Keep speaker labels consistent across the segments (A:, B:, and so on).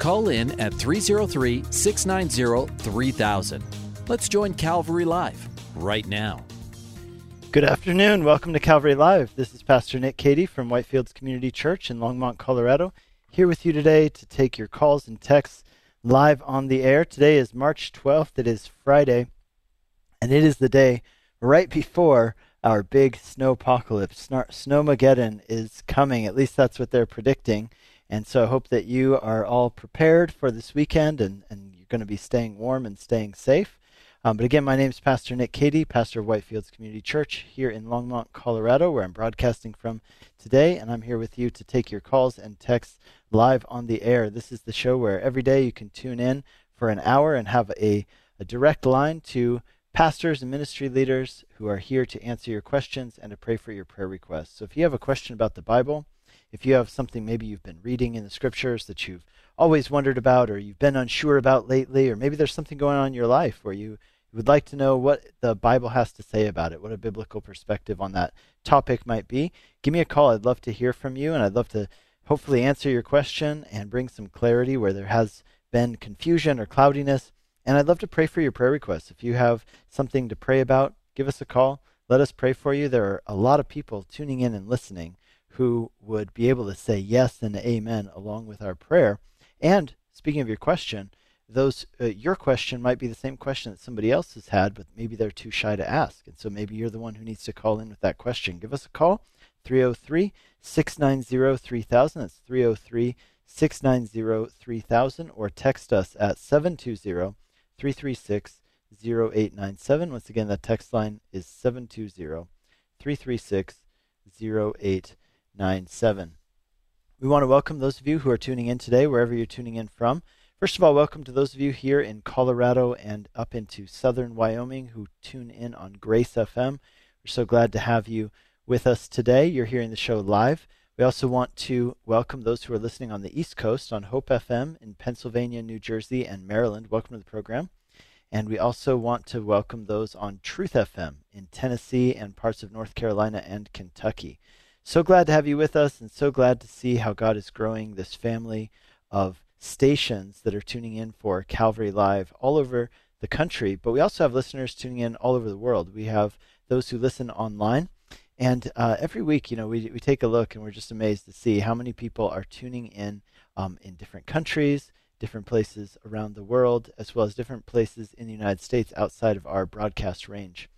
A: Call in at 303 690 3000. Let's join Calvary Live right now.
B: Good afternoon. Welcome to Calvary Live. This is Pastor Nick Cady from Whitefields Community Church in Longmont, Colorado, here with you today to take your calls and texts live on the air. Today is March 12th. It is Friday, and it is the day right before our big snow apocalypse. Snowmageddon is coming. At least that's what they're predicting. And so I hope that you are all prepared for this weekend and, and you're going to be staying warm and staying safe. Um, but again, my name is Pastor Nick Cady, pastor of Whitefields Community Church here in Longmont, Colorado, where I'm broadcasting from today. And I'm here with you to take your calls and texts live on the air. This is the show where every day you can tune in for an hour and have a, a direct line to pastors and ministry leaders who are here to answer your questions and to pray for your prayer requests. So if you have a question about the Bible, if you have something maybe you've been reading in the scriptures that you've always wondered about or you've been unsure about lately, or maybe there's something going on in your life where you would like to know what the Bible has to say about it, what a biblical perspective on that topic might be, give me a call. I'd love to hear from you, and I'd love to hopefully answer your question and bring some clarity where there has been confusion or cloudiness. And I'd love to pray for your prayer requests. If you have something to pray about, give us a call. Let us pray for you. There are a lot of people tuning in and listening who would be able to say yes and amen along with our prayer. And speaking of your question, those uh, your question might be the same question that somebody else has had, but maybe they're too shy to ask. And so maybe you're the one who needs to call in with that question. Give us a call, 303 690 3000. That's 303 690 3000, or text us at 720 336 0897. Once again, that text line is 720 336 0897. We want to welcome those of you who are tuning in today, wherever you're tuning in from. First of all, welcome to those of you here in Colorado and up into southern Wyoming who tune in on Grace FM. We're so glad to have you with us today. You're hearing the show live. We also want to welcome those who are listening on the East Coast on Hope FM in Pennsylvania, New Jersey, and Maryland. Welcome to the program. And we also want to welcome those on Truth FM in Tennessee and parts of North Carolina and Kentucky. So glad to have you with us and so glad to see how God is growing this family of stations that are tuning in for Calvary Live all over the country, but we also have listeners tuning in all over the world. We have those who listen online. And uh, every week, you know, we, we take a look and we're just amazed to see how many people are tuning in um, in different countries, different places around the world, as well as different places in the United States outside of our broadcast range.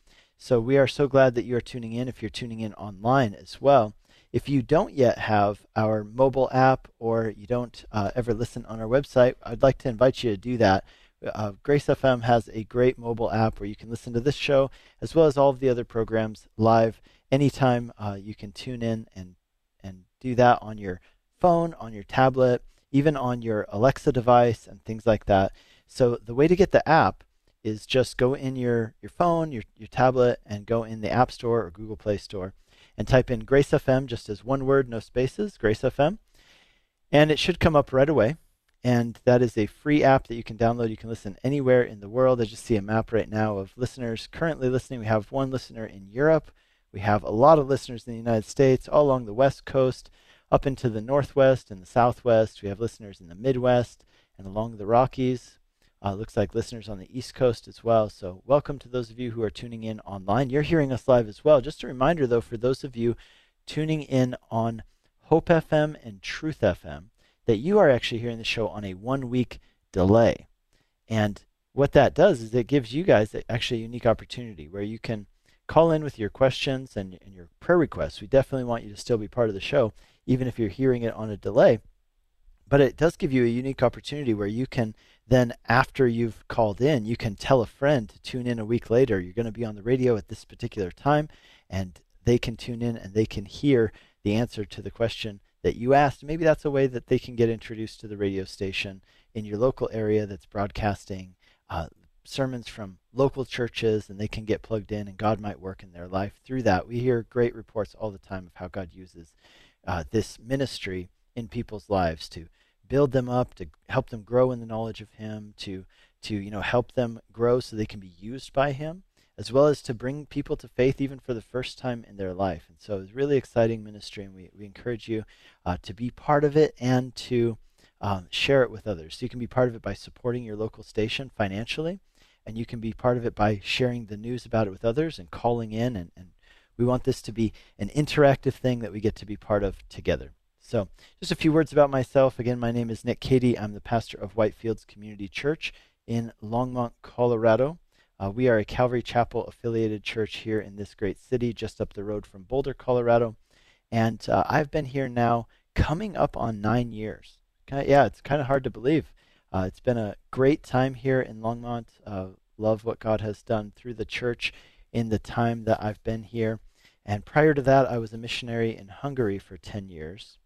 B: So we are so glad that you are tuning in if you're tuning in online as well. If you don't yet have our mobile app or you don't uh, ever listen on our website, I'd like to invite you to do that. Uh, Grace FM has a great mobile app where you can listen to this show as well as all of the other programs live anytime. Uh, you can tune in and and do that on your phone, on your tablet, even on your Alexa device and things like that. So the way to get the app is just go in your, your phone, your, your tablet, and go in the App Store or Google Play Store and type in Grace FM just as one word, no spaces, Grace FM. And it should come up right away. And that is a free app that you can download. You can listen anywhere in the world. I just see a map right now of listeners currently listening. We have one listener in Europe. We have a lot of listeners in the United States, all along the West Coast, up into the Northwest and the Southwest. We have listeners in the Midwest and along the Rockies. Uh, looks like listeners on the East Coast as well. So, welcome to those of you who are tuning in online. You're hearing us live as well. Just a reminder, though, for those of you tuning in on Hope FM and Truth FM, that you are actually hearing the show on a one week delay. And what that does is it gives you guys actually a unique opportunity where you can call in with your questions and, and your prayer requests. We definitely want you to still be part of the show, even if you're hearing it on a delay. But it does give you a unique opportunity where you can then, after you've called in, you can tell a friend to tune in a week later. You're going to be on the radio at this particular time, and they can tune in and they can hear the answer to the question that you asked. Maybe that's a way that they can get introduced to the radio station in your local area that's broadcasting uh, sermons from local churches and they can get plugged in and God might work in their life through that. We hear great reports all the time of how God uses uh, this ministry in people's lives to build them up, to help them grow in the knowledge of Him, to to you know help them grow so they can be used by Him, as well as to bring people to faith even for the first time in their life. And so it's really exciting ministry, and we, we encourage you uh, to be part of it and to um, share it with others. So you can be part of it by supporting your local station financially, and you can be part of it by sharing the news about it with others and calling in. And, and we want this to be an interactive thing that we get to be part of together. So, just a few words about myself. Again, my name is Nick Cady. I'm the pastor of Whitefields Community Church in Longmont, Colorado. Uh, we are a Calvary Chapel affiliated church here in this great city, just up the road from Boulder, Colorado. And uh, I've been here now coming up on nine years. Kinda, yeah, it's kind of hard to believe. Uh, it's been a great time here in Longmont. Uh, love what God has done through the church in the time that I've been here. And prior to that, I was a missionary in Hungary for 10 years.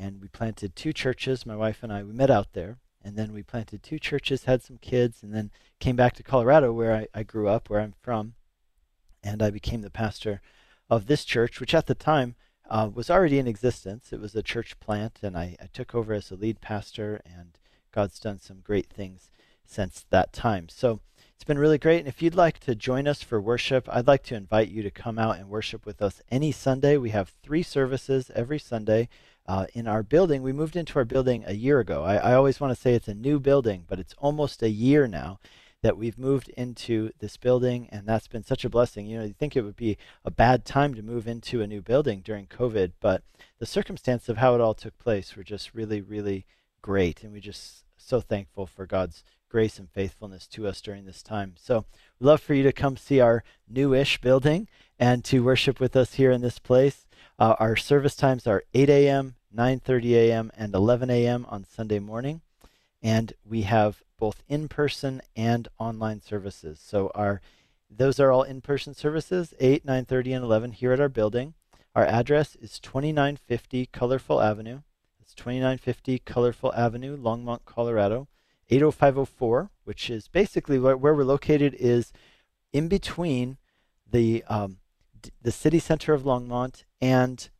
B: And we planted two churches. My wife and I, we met out there and then we planted two churches, had some kids, and then came back to Colorado, where I, I grew up, where I'm from, and I became the pastor of this church, which at the time uh, was already in existence. It was a church plant, and I, I took over as the lead pastor, and God's done some great things since that time. So it's been really great. And if you'd like to join us for worship, I'd like to invite you to come out and worship with us any Sunday. We have three services every Sunday uh, in our building. We moved into our building a year ago. I, I always want to say it's a new building, but it's almost a year now that we've moved into this building, and that's been such a blessing. You know, you think it would be a bad time to move into a new building during COVID, but the circumstance of how it all took place were just really, really great, and we just so thankful for God's grace and faithfulness to us during this time. So, we'd love for you to come see our newish building and to worship with us here in this place. Uh, our service times are 8 a.m., 9:30 a.m. and 11 a.m. on Sunday morning, and we have both in-person and online services. So our those are all in-person services, 8, 9:30 and 11 here at our building. Our address is 2950 Colorful Avenue. It's 2950 Colorful Avenue, Longmont, Colorado, 80504, which is basically where, where we're located is in between the um, the city center of Longmont and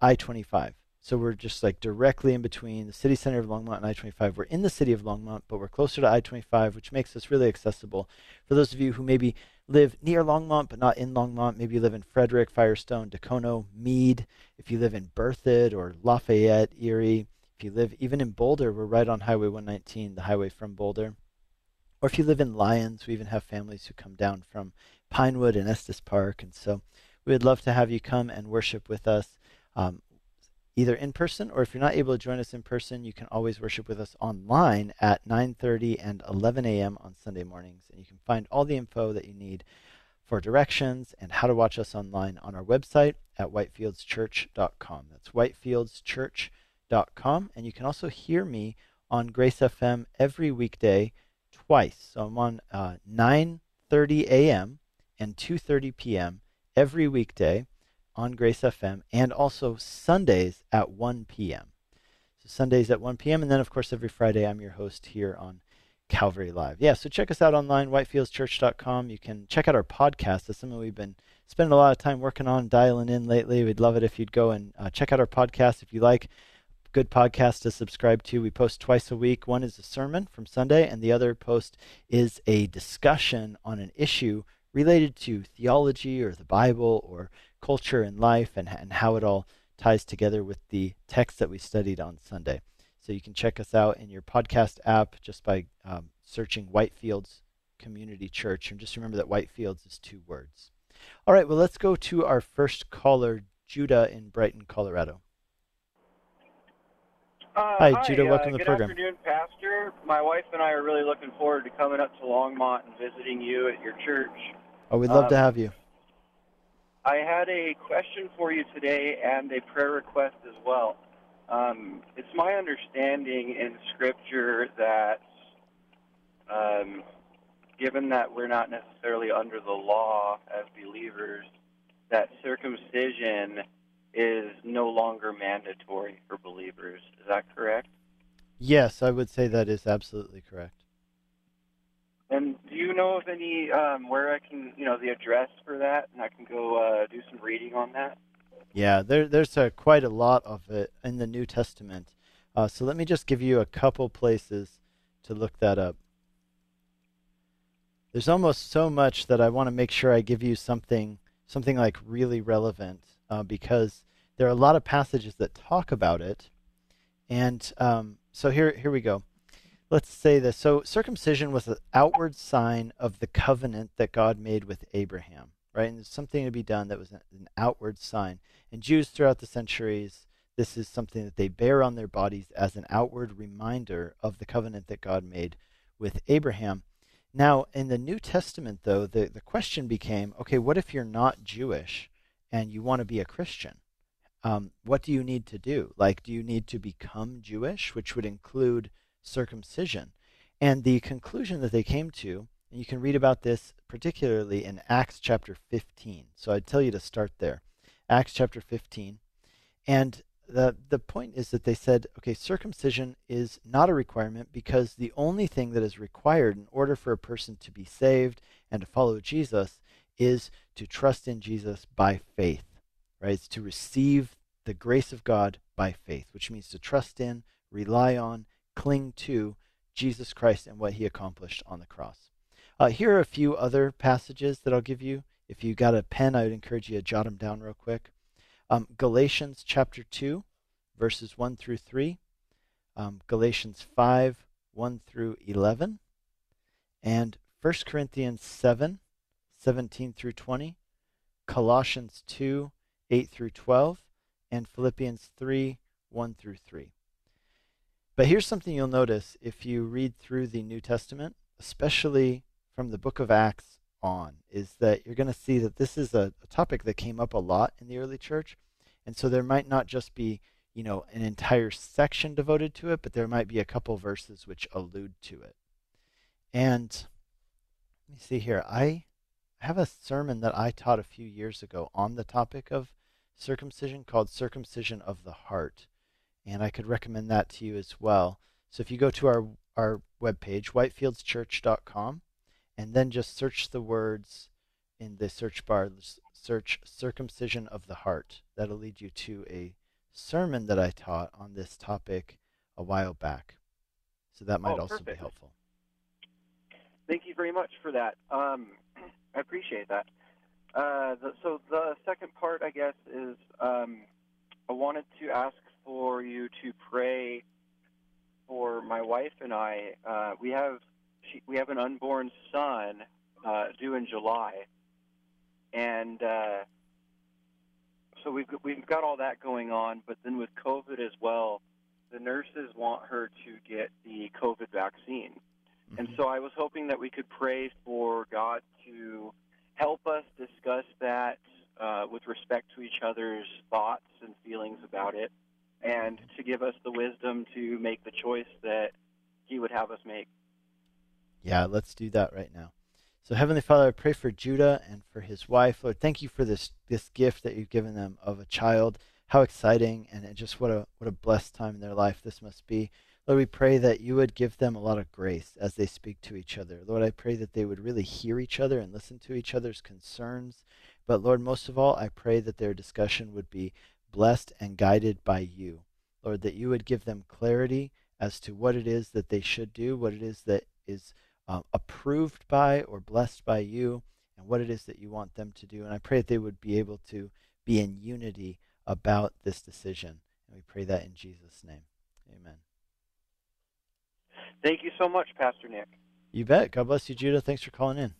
B: I-25. So we're just like directly in between the city center of Longmont and I 25. We're in the city of Longmont, but we're closer to I 25, which makes us really accessible for those of you who maybe live near Longmont but not in Longmont. Maybe you live in Frederick, Firestone, Dacono, Mead. If you live in Berthoud or Lafayette, Erie. If you live even in Boulder, we're right on Highway 119, the highway from Boulder. Or if you live in Lyons, we even have families who come down from Pinewood and Estes Park. And so we would love to have you come and worship with us. Um, either in person or if you're not able to join us in person, you can always worship with us online at 9:30 and 11 a.m. on Sunday mornings, and you can find all the info that you need for directions and how to watch us online on our website at whitefieldschurch.com. That's whitefieldschurch.com, and you can also hear me on Grace FM every weekday twice. So I'm on uh, 9:30 a.m. and 2:30 p.m. every weekday on Grace FM and also Sundays at 1 p.m. So Sundays at 1 p.m. And then, of course, every Friday, I'm your host here on Calvary Live. Yeah, so check us out online, whitefieldschurch.com. You can check out our podcast. That's something we've been spending a lot of time working on, dialing in lately. We'd love it if you'd go and uh, check out our podcast if you like good podcast to subscribe to. We post twice a week. One is a sermon from Sunday, and the other post is a discussion on an issue related to theology or the Bible or culture and life and, and how it all ties together with the text that we studied on Sunday. So you can check us out in your podcast app just by um, searching Whitefields Community Church. And just remember that Whitefields is two words. All right, well, let's go to our first caller, Judah in Brighton, Colorado.
C: Uh,
B: hi,
C: hi,
B: Judah.
C: Uh,
B: welcome to the program.
C: good afternoon, Pastor. My wife and I are really looking forward to coming up to Longmont and visiting you at your church.
B: Oh, we'd love to
C: um,
B: have you.
C: I had a question for you today and a prayer request as well. Um, it's my understanding in Scripture that, um, given that we're not necessarily under the law as believers, that circumcision is no longer mandatory for believers. Is that correct?
B: Yes, I would say that is absolutely correct.
C: And do you know of any um, where I can, you know, the address for that, and I can go uh, do some reading on that?
B: Yeah, there, there's a, quite a lot of it in the New Testament. Uh, so let me just give you a couple places to look that up. There's almost so much that I want to make sure I give you something something like really relevant uh, because there are a lot of passages that talk about it. And um, so here here we go. Let's say this. So circumcision was an outward sign of the covenant that God made with Abraham, right? And something to be done that was an outward sign. And Jews throughout the centuries, this is something that they bear on their bodies as an outward reminder of the covenant that God made with Abraham. Now, in the New Testament, though, the, the question became okay, what if you're not Jewish and you want to be a Christian? Um, what do you need to do? Like, do you need to become Jewish, which would include circumcision? And the conclusion that they came to, and you can read about this particularly in Acts chapter 15. So I'd tell you to start there. Acts chapter 15. And the the point is that they said, okay, circumcision is not a requirement because the only thing that is required in order for a person to be saved and to follow Jesus is to trust in Jesus by faith. Right? It's to receive the grace of God by faith, which means to trust in, rely on, cling to Jesus Christ and what he accomplished on the cross. Uh, here are a few other passages that I'll give you. If you got a pen, I would encourage you to jot them down real quick um, Galatians chapter 2, verses 1 through 3, um, Galatians 5, 1 through 11, and 1 Corinthians 7, 17 through 20, Colossians 2, 8 through 12, and Philippians 3, 1 through 3. But here's something you'll notice if you read through the New Testament, especially from the book of Acts on is that you're going to see that this is a, a, topic that came up a lot in the early church. And so there might not just be, you know, an entire section devoted to it, but there might be a couple verses which allude to it. And let me see here. I have a sermon that I taught a few years ago on the topic of circumcision called Circumcision of the Heart. And I could recommend that to you as well. So if you go to our, our webpage, whitefieldschurch.com, and then just search the words in the search bar, search circumcision of the heart. That'll lead you to a sermon that I taught on this topic a while back. So that might
C: oh,
B: also be helpful.
C: Thank you very much for that. Um, I appreciate that. Uh, the, so the second part, I guess, is um, I wanted to ask for you to pray for my wife and I. Uh, we have she, we have an unborn son uh, due in July, and uh, so we've we've got all that going on. But then with COVID as well, the nurses want her to get the COVID vaccine, mm-hmm. and so I was hoping that we could pray for God to help us discuss that uh, with respect to each other's thoughts and feelings about it, and to give us the wisdom to make the choice that He would have us make.
B: Yeah, let's do that right now. So, Heavenly Father, I pray for Judah and for his wife. Lord, thank you for this this gift that you've given them of a child. How exciting and just what a what a blessed time in their life this must be. Lord, we pray that you would give them a lot of grace as they speak to each other. Lord, I pray that they would really hear each other and listen to each other's concerns. But Lord, most of all, I pray that their discussion would be blessed and guided by you. Lord, that you would give them clarity as to what it is that they should do, what it is that is uh, approved by or blessed by you and what it is that you want them to do. And I pray that they would be able to be in unity about this decision. And we pray that in Jesus' name. Amen.
C: Thank you so much, Pastor Nick.
B: You bet. God bless you, Judah. Thanks for calling in.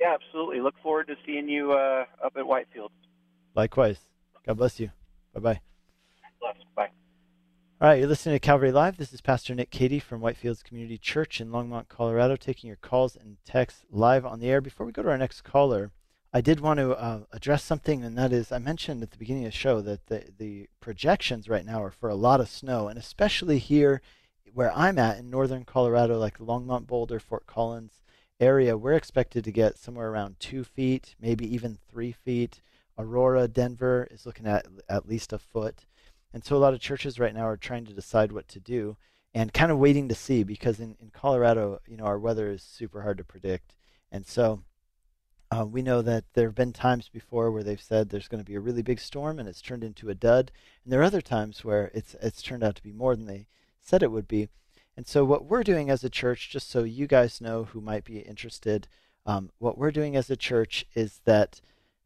C: Yeah, absolutely. Look forward to seeing you uh, up at Whitefield.
B: Likewise. God bless you. Bye bye.
C: Bye.
B: All right, you're listening to Calvary Live. This is Pastor Nick Cady from Whitefields Community Church in Longmont, Colorado, taking your calls and texts live on the air. Before we go to our next caller, I did want to uh, address something, and that is I mentioned at the beginning of the show that the, the projections right now are for a lot of snow, and especially here where I'm at in northern Colorado, like Longmont, Boulder, Fort Collins area, we're expected to get somewhere around two feet, maybe even three feet Aurora, Denver is looking at at least a foot. And so a lot of churches right now are trying to decide what to do and kind of waiting to see because in, in Colorado, you know, our weather is super hard to predict. And so uh, we know that there have been times before where they've said there's going to be a really big storm and it's turned into a dud. And there are other times where it's it's turned out to be more than they said it would be. And so what we're doing as a church, just so you guys know who might be interested, um, what we're doing as a church is that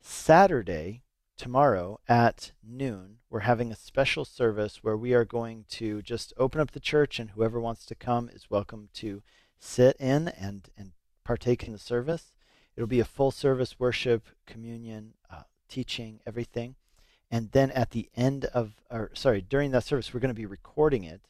B: Saturday, tomorrow at noon, we're having a special service where we are going to just open up the church, and whoever wants to come is welcome to sit in and, and partake in the service. It'll be a full service worship, communion, uh, teaching, everything. And then at the end of, or sorry, during that service, we're going to be recording it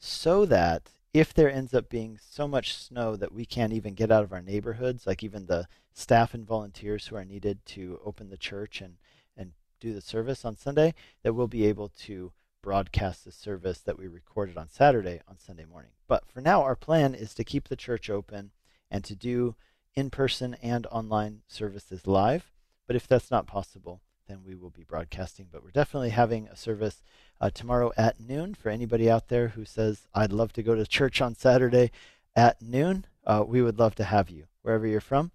B: so that if there ends up being so much snow that we can't even get out of our neighborhoods, like even the staff and volunteers who are needed to open the church and, and do the service on Sunday, that we'll be able to broadcast the service that we recorded on Saturday on Sunday morning. But for now, our plan is to keep the church open and to do in person and online services live. But if that's not possible, then we will be broadcasting. But we're definitely having a service uh, tomorrow at noon for anybody out there who says, I'd love to go to church on Saturday at noon. Uh, we would love to have you wherever you're from.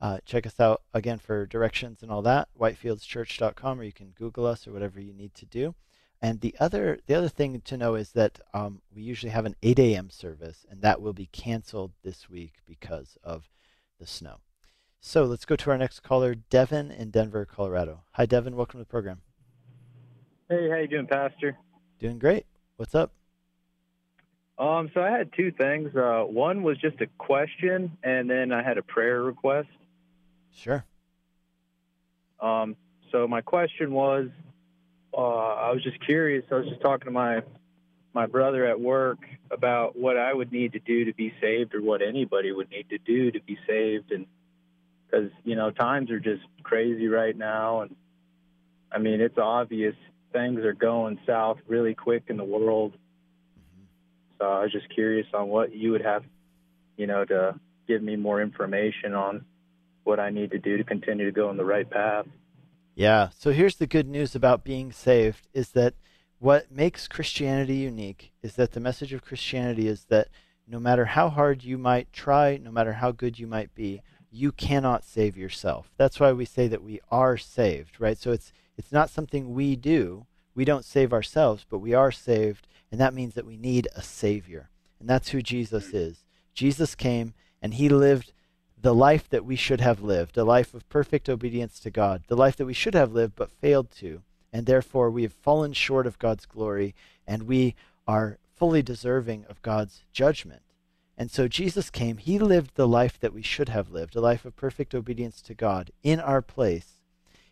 B: Uh, check us out again for directions and all that, whitefieldschurch.com, or you can Google us or whatever you need to do. And the other the other thing to know is that um, we usually have an 8 a.m. service, and that will be canceled this week because of the snow. So let's go to our next caller, Devin in Denver, Colorado. Hi, Devin. Welcome to the program.
D: Hey, how you doing, Pastor?
B: Doing great. What's up?
D: Um, so I had two things. Uh, one was just a question, and then I had a prayer request.
B: Sure.
D: Um, so my question was, uh, I was just curious. I was just talking to my my brother at work about what I would need to do to be saved, or what anybody would need to do to be saved, and because you know times are just crazy right now, and I mean it's obvious things are going south really quick in the world. Mm-hmm. So I was just curious on what you would have, you know, to give me more information on what I need to do to continue to go on the right path.
B: Yeah. So here's the good news about being saved is that what makes Christianity unique is that the message of Christianity is that no matter how hard you might try, no matter how good you might be, you cannot save yourself. That's why we say that we are saved, right? So it's it's not something we do. We don't save ourselves, but we are saved, and that means that we need a Savior. And that's who Jesus mm. is. Jesus came and he lived the life that we should have lived, a life of perfect obedience to God, the life that we should have lived but failed to. And therefore, we have fallen short of God's glory, and we are fully deserving of God's judgment. And so Jesus came, he lived the life that we should have lived, a life of perfect obedience to God in our place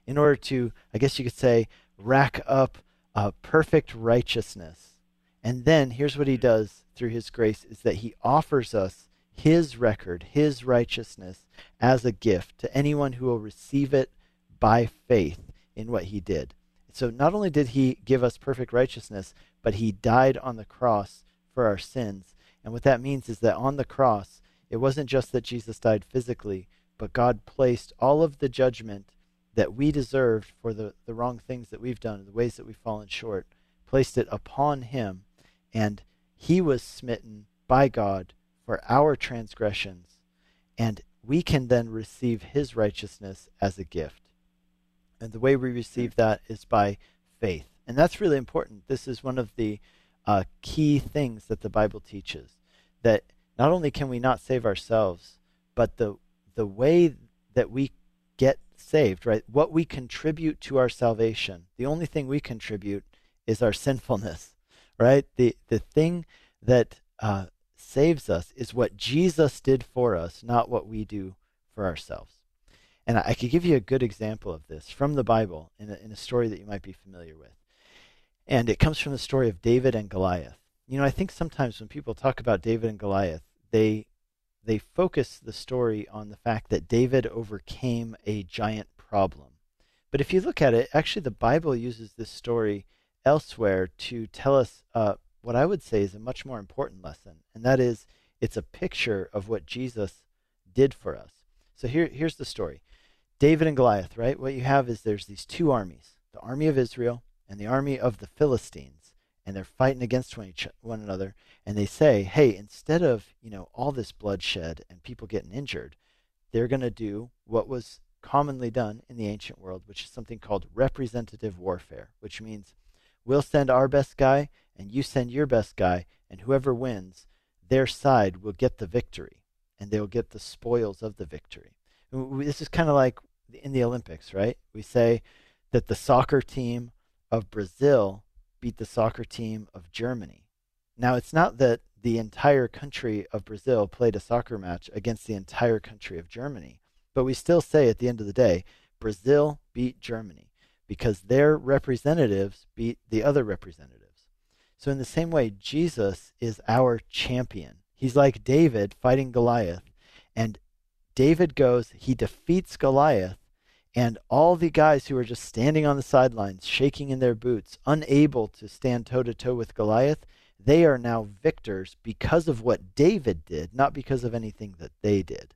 B: in order to, I guess you could say, rack up a perfect righteousness. And then here's what he mm-hmm. does through his grace is that he offers us his record, his righteousness as a gift to anyone who will receive it by faith in what he did. So not only did he give us perfect righteousness, but he died on the cross for our sins. And what that means is that on the cross, it wasn't just that Jesus died physically, but God placed all of the judgment that we deserved for the, the wrong things that we've done, the ways that we've fallen short, placed it upon him, and he was smitten by God for our transgressions, and we can then receive his righteousness as a gift. And the way we receive that is by faith. And that's really important. This is one of the uh, key things that the Bible teaches that not only can we not save ourselves, but the the way that we get saved, right? What we contribute to our salvation, the only thing we contribute is our sinfulness, right? The the thing that uh, saves us is what Jesus did for us, not what we do for ourselves. And I, I could give you a good example of this from the Bible in a, in a story that you might be familiar with. And it comes from the story of David and Goliath. You know, I think sometimes when people talk about David and Goliath, they they focus the story on the fact that David overcame a giant problem. But if you look at it, actually, the Bible uses this story elsewhere to tell us uh, what I would say is a much more important lesson, and that is it's a picture of what Jesus did for us. So here, here's the story David and Goliath, right? What you have is there's these two armies the army of Israel and the army of the Philistines, and they're fighting against one, another. And they say, hey, instead of you know all this bloodshed and people getting injured, they're going to do what was commonly done in the ancient world, which is something called representative warfare, which means we'll send our best guy and you send your best guy, and whoever wins, their side will get the victory and they'll get the spoils of the victory. This is kind of like in the Olympics, right? We say that the soccer team of Brazil beat the soccer team of Germany. Now, it's not that the entire country of Brazil played a soccer match against the entire country of Germany. But we still say at the end of the day, Brazil beat Germany because their representatives beat the other representatives. So, in the same way, Jesus is our champion. He's like David fighting Goliath. And David goes, he defeats Goliath, and all the guys who are just standing on the sidelines, shaking in their boots, unable to stand toe to toe with Goliath, they are now victors because of what David did, not because of anything that they did.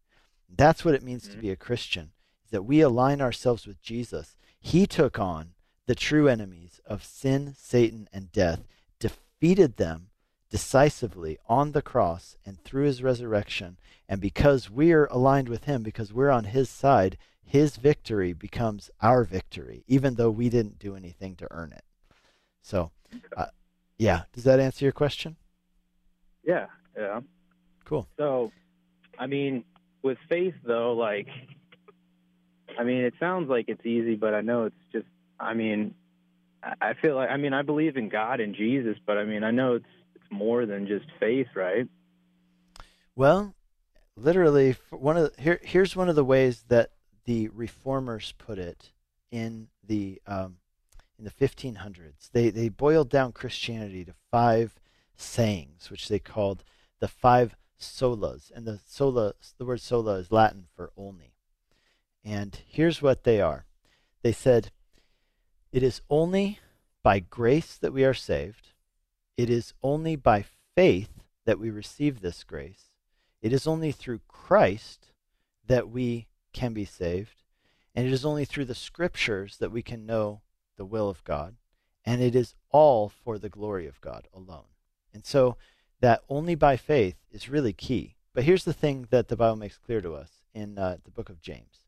B: That's what it means mm-hmm. to be a Christian, is that we align ourselves with Jesus. He took on the true enemies of sin, Satan, and death, defeated them decisively on the cross and through his resurrection. And because we're aligned with him, because we're on his side, his victory becomes our victory, even though we didn't do anything to earn it. So, uh, yeah. Does that answer your question?
D: Yeah. Yeah.
B: Cool.
D: So, I mean, with faith, though, like, I mean, it sounds like it's easy, but I know it's just, I mean, I feel like, I mean, I believe in God and Jesus, but I mean, I know it's, it's more than just faith, right?
B: Well, literally, one of the, here, here's one of the ways that the reformers put it in the um, in the 1500s. They they boiled down Christianity to five sayings, which they called the five solas, and the sola the word sola is Latin for only. And here's what they are. They said, "It is only by grace that we are saved. It is only by faith that we receive this grace. It is only through Christ that we can be saved, and it is only through the scriptures that we can know the will of God, and it is all for the glory of God alone. And so that only by faith is really key. But here's the thing that the Bible makes clear to us in uh, the book of James.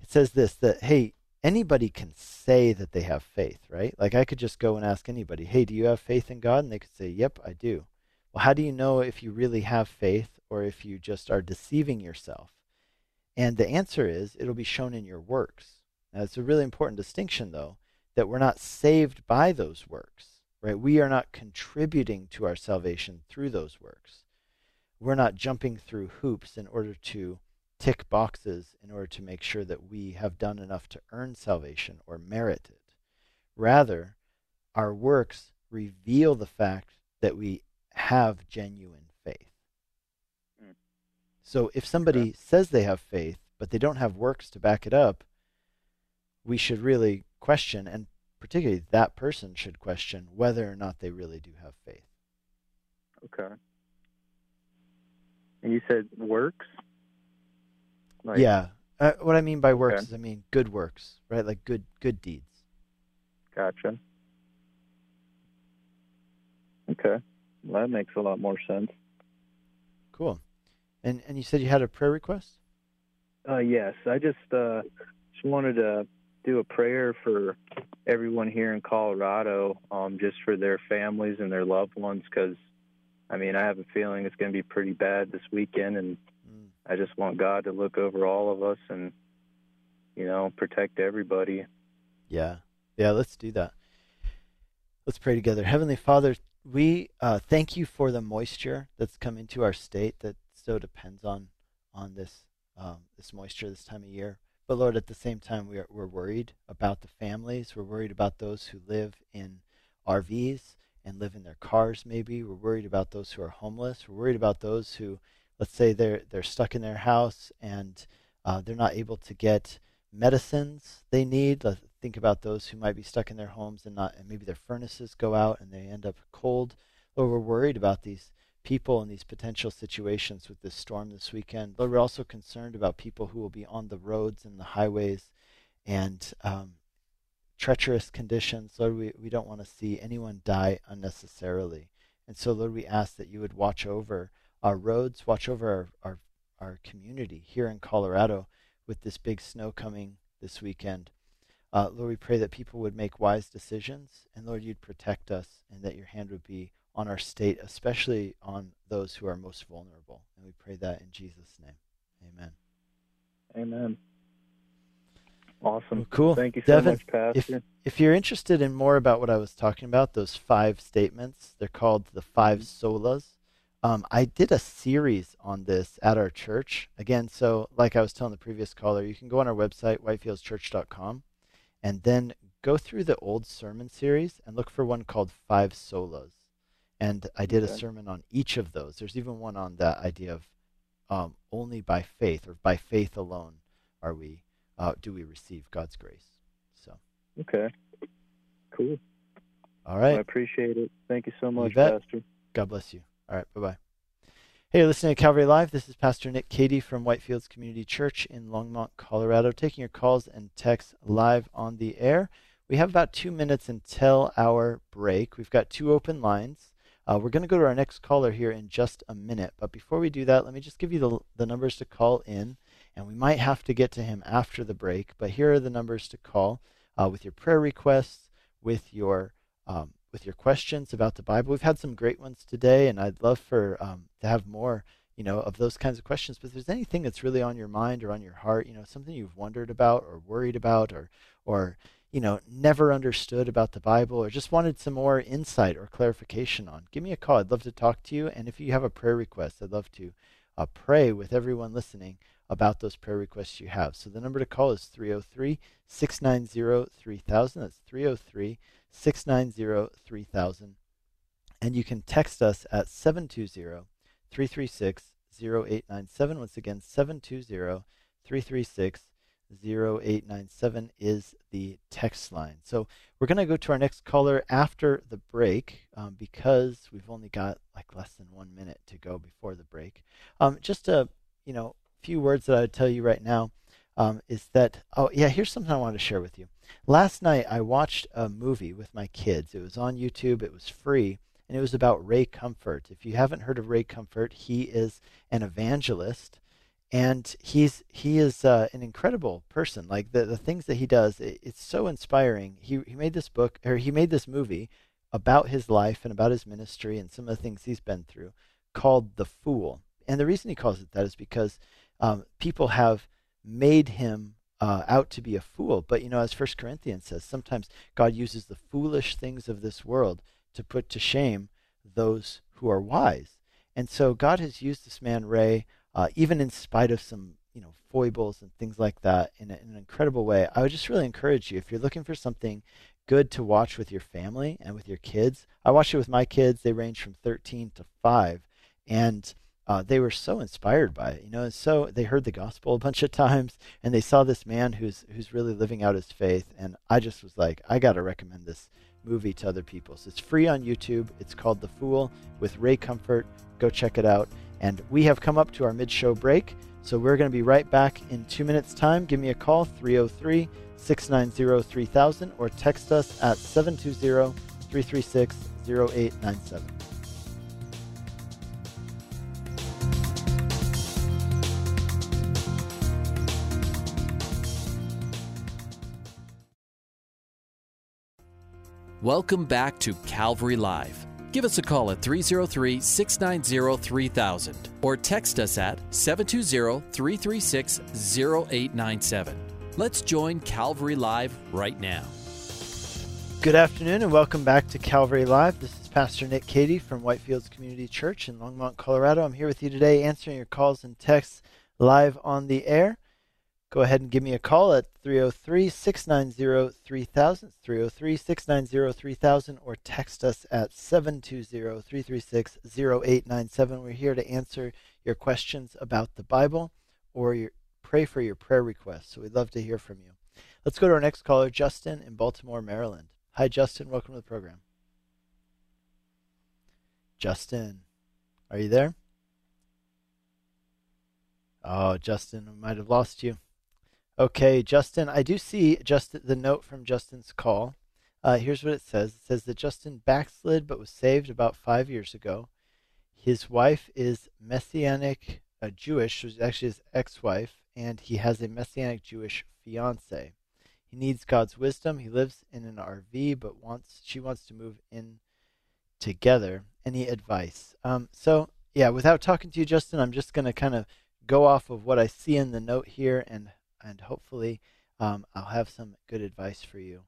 B: It says this that, hey, anybody can say that they have faith, right? Like I could just go and ask anybody, hey, do you have faith in God? And they could say, yep, I do. Well, how do you know if you really have faith or if you just are deceiving yourself? And the answer is it'll be shown in your works. Now, it's a really important distinction, though, that we're not saved by those works, right? We are not contributing to our salvation through those works. We're not jumping through hoops in order to tick boxes in order to make sure that we have done enough to earn salvation or merit it. Rather, our works reveal the fact that we have genuine faith. So if somebody says they have faith, but they don't have works to back it up, we should really question, and particularly that person should question whether or not they really do have faith.
D: Okay. And you said works?
B: Like, yeah. Uh, what I mean by works okay. is I mean good works, right? Like good good deeds.
D: Gotcha. Okay. Well, that makes a lot more sense.
B: Cool. And and you said you had a prayer request?
D: Uh yes. I just uh just wanted to do a prayer for everyone here in Colorado, um, just for their families and their loved ones, because I mean, I have a feeling it's going to be pretty bad this weekend, and mm. I just want God to look over all of us and, you know, protect everybody.
B: Yeah, yeah, let's do that. Let's pray together. Heavenly Father, we uh, thank you for the moisture that's come into our state that so depends on on this um, this moisture this time of year. But Lord, at the same time, we are, we're worried about the families. We're worried about those who live in RVs and live in their cars. Maybe we're worried about those who are homeless. We're worried about those who, let's say, they're they're stuck in their house and uh, they're not able to get medicines they need. Let's think about those who might be stuck in their homes and not, and maybe their furnaces go out and they end up cold. Lord, we're worried about these people in these potential situations with this storm this weekend. Lord, we're also concerned about people who will be on the roads and the highways and um, treacherous conditions. Lord, we, we don't want to see anyone die unnecessarily. And so, Lord, we ask that you would watch over our roads, watch over our, our, our community here in Colorado with this big snow coming this weekend. Uh, Lord, we pray that people would make wise decisions, and Lord, you'd protect us, and that your hand would be on our state, especially on those who are most vulnerable. And we pray that in Jesus' name. Amen.
D: Amen. Awesome.
B: Well, cool.
D: Thank you so
B: Devin,
D: much, Pastor.
B: If, if you're interested in more about what I was talking about, those five statements, they're called the five solas. Um, I did a series on this at our church. Again, so like I was telling the previous caller, you can go on our website, whitefieldschurch.com, and then go through the old sermon series and look for one called Five Solas. And I did a sermon on each of those. There's even one on that idea of um, only by faith or by faith alone are we uh, do we receive God's grace. So,
D: Okay. Cool.
B: all
D: I appreciate it. Thank you so much,
B: bet.
D: Pastor.
B: God bless you. All right. Bye bye. Hey, you're listening to Calvary Live. This is Pastor Nick Cady from Whitefields Community Church in Longmont, Colorado, taking your calls and texts live on the air. We have about two minutes until our break. We've got two open lines. Uh, we're going to go to our next caller here in just a minute. But before we do that, let me just give you the, the numbers to call in. And we might have to get to him after the break. But here are the numbers to call uh, with your prayer requests, with your um, with your questions about the Bible. We've had some great ones today, and I'd love for um, to have more, you know, of those kinds of questions. But if there's anything that's really on your mind or on your heart, you know, something you've wondered about or worried about, or or you know, never understood about the Bible, or just wanted some more insight or clarification on, give me a call. I'd love to talk to you. And if you have a prayer request, I'd love to uh, pray with everyone listening about those prayer requests you have. So the number to call is 303 690 3000. That's 303 690 3000. And you can text us at 720 336 0897. Once again, 720 336 0897 is the text line. So we're going to go to our next caller after the break um, because we've only got like less than one minute to go before the break. Um, just a you know few words that I would tell you right now um, is that oh yeah here's something I wanted to share with you. Last night I watched a movie with my kids. It was on YouTube. It was free. And it was about Ray Comfort. If you haven't heard of Ray Comfort, he is an evangelist and he's he is uh, an incredible person. Like the the things that he does, it, it's so inspiring. He he made this book or he made this movie about his life and about his ministry and some of the things he's been through, called The Fool. And the reason he calls it that is because um, people have made him uh, out to be a fool. But you know, as First Corinthians says, sometimes God uses the foolish things of this world to put to shame those who are wise. And so God has used this man Ray uh, even in spite of some you know foibles and things like that in, a, in an incredible way i would just really encourage you if you're looking for something good to watch with your family and with your kids i watched it with my kids they range from 13 to 5 and uh, they were so inspired by it you know and so they heard the gospel a bunch of times and they saw this man who's who's really living out his faith and i just was like i got to recommend this movie to other people. So it's free on youtube it's called the fool with ray comfort go check it out and we have come up to our mid show break, so we're going to be right back in two minutes' time. Give me a call, 303 690 3000, or text us at 720 336 0897.
A: Welcome back to Calvary Live. Give us a call at 303 690 3000 or text us at 720 336 0897. Let's join Calvary Live right now.
B: Good afternoon and welcome back to Calvary Live. This is Pastor Nick Cady from Whitefields Community Church in Longmont, Colorado. I'm here with you today answering your calls and texts live on the air. Go ahead and give me a call at 303 690 3000. 303 690 3000 or text us at 720 336 0897. We're here to answer your questions about the Bible or your, pray for your prayer requests. So we'd love to hear from you. Let's go to our next caller, Justin in Baltimore, Maryland. Hi, Justin. Welcome to the program. Justin. Are you there? Oh, Justin, we might have lost you. Okay, Justin, I do see just the note from Justin's call. Uh, here's what it says. It says that Justin backslid but was saved about five years ago. His wife is Messianic uh, Jewish, was actually his ex-wife, and he has a Messianic Jewish fiance. He needs God's wisdom. He lives in an RV, but wants she wants to move in together. Any advice? Um, so yeah, without talking to you, Justin, I'm just going to kind of go off of what I see in the note here, and and hopefully um, I'll have some good advice for you.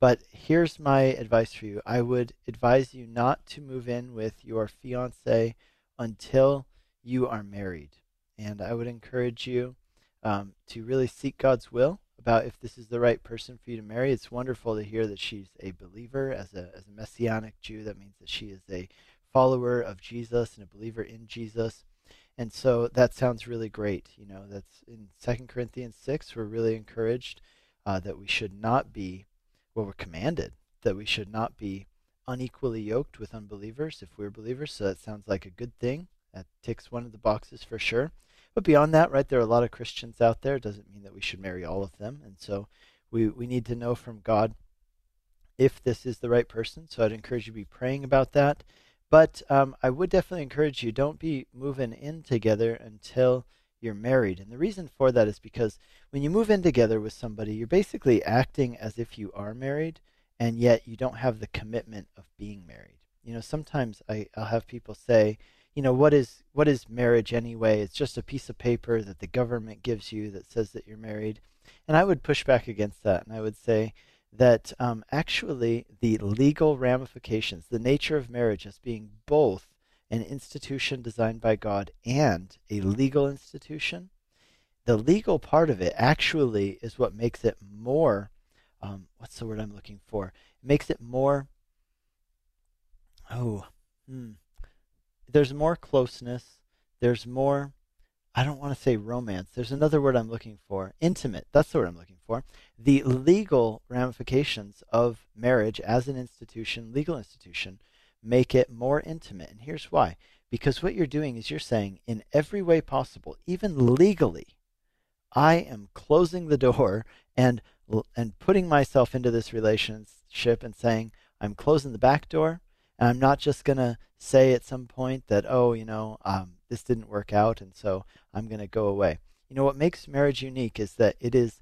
B: But here's my advice for you. I would advise you not to move in with your fiance until you are married. And I would encourage you um, to really seek God's will about if this is the right person for you to marry. It's wonderful to hear that she's a believer as a, as a messianic Jew. That means that she is a follower of Jesus and a believer in Jesus. And so that sounds really great. You know, that's in Second Corinthians 6, we're really encouraged uh, that we should not be well, we're commanded that we should not be unequally yoked with unbelievers if we're believers. So that sounds like a good thing. That ticks one of the boxes for sure. But beyond that, right, there are a lot of Christians out there. It doesn't mean that we should marry all of them. And so we, we need to know from God if this is the right person. So I'd encourage you to be praying about that. But um, I would definitely encourage you don't be moving in together until you're married. And the reason for that is because when you move in together with somebody, you're basically acting as if you are married, and yet you don't have the commitment of being married. You know, sometimes I, I'll have people say, you know, what is what is marriage anyway? It's just a piece of paper that the government gives you that says that you're married. And I would push back against that, and I would say that um, actually the legal ramifications, the nature of marriage as being both an institution designed by God and a legal institution, the legal part of it actually is what makes it more. Um, what's the word I'm looking for? It makes it more. Oh, hmm. There's more closeness. There's more. I don't want to say romance. There's another word I'm looking for. Intimate. That's the word I'm looking for. The legal ramifications of marriage as an institution, legal institution, make it more intimate. And here's why. Because what you're doing is you're saying, in every way possible, even legally, I am closing the door and and putting myself into this relationship and saying, I'm closing the back door, and I'm not just going to say at some point that, oh, you know, um, this didn't work out, and so I'm going to go away. You know, what makes marriage unique is that it is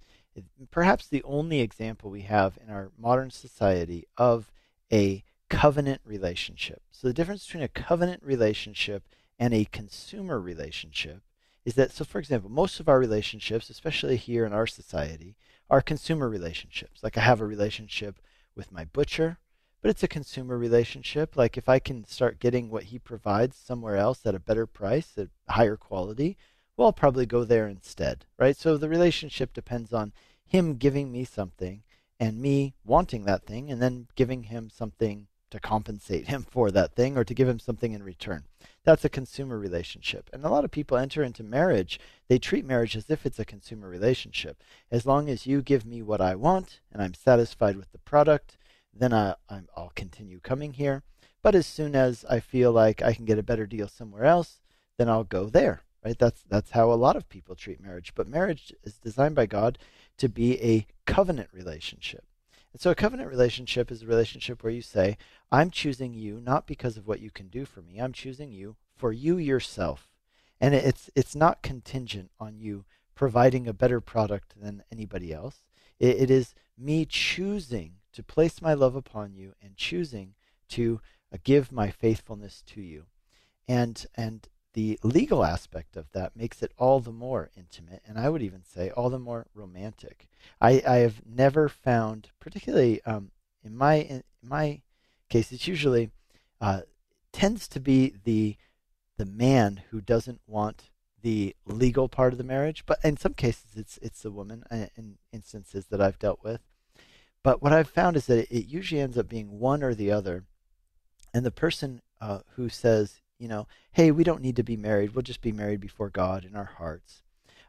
B: perhaps the only example we have in our modern society of a covenant relationship. So the difference between a covenant relationship and a consumer relationship is that, so for example, most of our relationships, especially here in our society, are consumer relationships. Like I have a relationship with my butcher, but it's a consumer relationship. Like if I can start getting what he provides somewhere else at a better price, at higher quality, well, I'll probably go there instead, right? So the relationship depends on him giving me something and me wanting that thing and then giving him something to compensate him for that thing or to give him something in return. That's a consumer relationship. And a lot of people enter into marriage, they treat marriage as if it's a consumer relationship. As long as you give me what I want and I'm satisfied with the product, then I, will continue coming here. But as soon as I feel like I can get a better deal somewhere else, then I'll go there. Right? That's that's how a lot of people treat marriage. But marriage is designed by God to be a covenant relationship. And so a covenant relationship is a relationship where you say, I'm choosing you not because of what you can do for me. I'm choosing you for you yourself. And it's it's not contingent on you providing a better product than anybody else. it, it is me choosing to place my love upon you and choosing to uh, give my faithfulness to you. And and the legal aspect of that makes it all the more intimate, and I would even say all the more romantic. I, I have never found, particularly um, in my in my case, it's usually uh, tends to be the the man who doesn't want the legal part of the marriage, but in some cases it's it's the woman. Uh, in instances that I've dealt with, but what I've found is that it usually ends up being one or the other, and the person uh, who says you know, hey, we don't need to be married. We'll just be married before God in our hearts.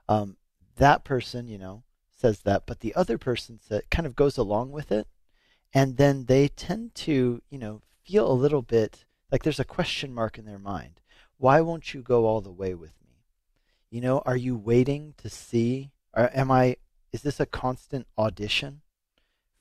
B: Um, that person, you know, says that, but the other person that kind of goes along with it, and then they tend to, you know, feel a little bit like there's a question mark in their mind. why won't you go all the way with me? You know, are you waiting to see? Or am I, is this a constant audition